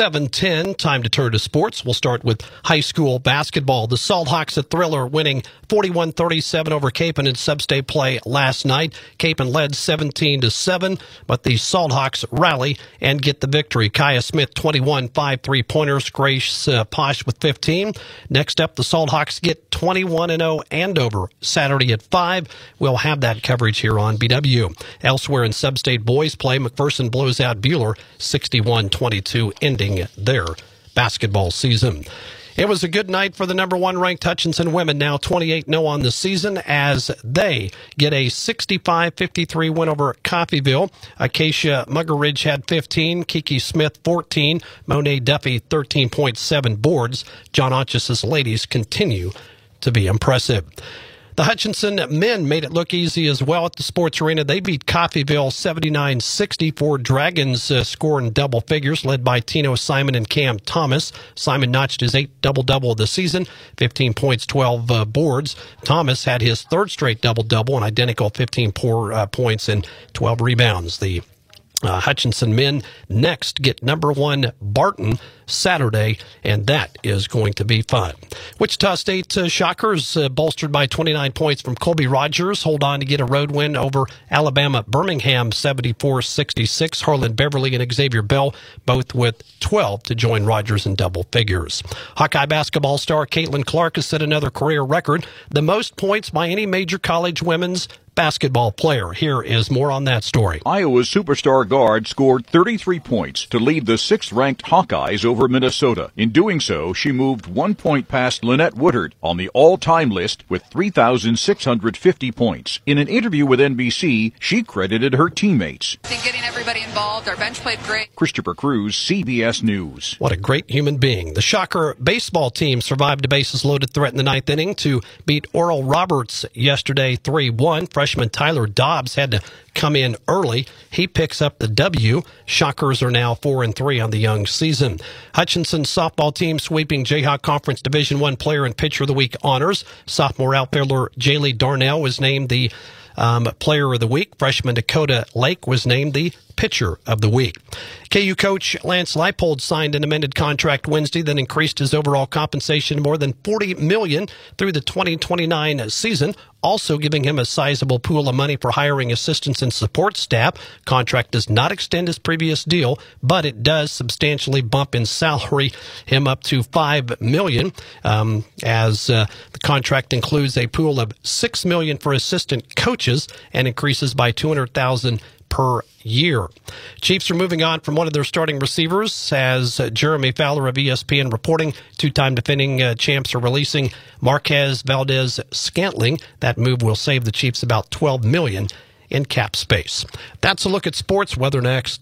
710, time to turn to sports. We'll start with high school basketball. The Salt Hawks a thriller winning 41-37 over Kapaun in sub-state play last night. Kapaun led 17 to 7, but the Salt Hawks rally and get the victory. Kaya Smith 21, 5 three-pointers. Grace uh, Posh with 15. Next up, the Salt Hawks get 21 and 0 Andover Saturday at 5. We'll have that coverage here on BW. Elsewhere in sub-state boys play, McPherson blows out Buhler 61-22 their basketball season. It was a good night for the number one ranked Hutchinson women, now 28 0 on the season, as they get a 65 53 win over Coffeyville. Acacia Muggeridge had 15, Kiki Smith 14, Monet Duffy 13.7 boards. John Ontjes's ladies continue to be impressive. The Hutchinson men made it look easy as well at the sports arena. They beat Coffeyville 79 64. Dragons uh, score in double figures, led by Tino Simon and Cam Thomas. Simon notched his eighth double double of the season 15 points, 12 uh, boards. Thomas had his third straight double double, an identical 15 poor, uh, points and 12 rebounds. The uh, Hutchinson men next get number one Barton Saturday, and that is going to be fun. Wichita State uh, Shockers, uh, bolstered by 29 points from Colby Rogers, hold on to get a road win over Alabama Birmingham 74 66. Harlond Beverly and Xavier Bell both with 12 to join Rogers in double figures. Hawkeye basketball star Caitlin Clark has set another career record, the most points by any major college women's basketball player. Here is more on that story. Iowa's superstar guard scored 33 points to lead the sixth ranked Hawkeyes over Minnesota. In doing so, she moved one point past Lynette Woodard on the all time list with 3,650 points. In an interview with NBC, she credited her teammates. Getting everybody involved, our bench played great. Christopher Cruz, CBS News. What a great human being. The Shocker baseball team survived a bases loaded threat in the ninth inning to beat Oral Roberts yesterday 3 1. Freshman Tyler Dobbs had to come in early. He picks up the W. Shockers are now 4 and 3 on the young season. Hutchinson softball team sweeping Jayhawk Conference Division 1 player and pitcher of the week honors. Sophomore outfielder Jaylee Darnell was named the um, player of the week. Freshman Dakota Lake was named the pitcher of the week. KU coach Lance Leipold signed an amended contract Wednesday that increased his overall compensation more than 40 million through the 2029 season, also giving him a sizable pool of money for hiring assistants and support staff. Contract does not extend his previous deal, but it does substantially bump in salary him up to 5 million um, as uh, the contract includes a pool of 6 million for assistant coaches and increases by 200,000 per year. Chiefs are moving on from one of their starting receivers as Jeremy Fowler of ESPN reporting. Two time defending uh, champs are releasing Marquez Valdes Scantling. That move will save the Chiefs about 12 million in cap space. That's a look at sports weather next.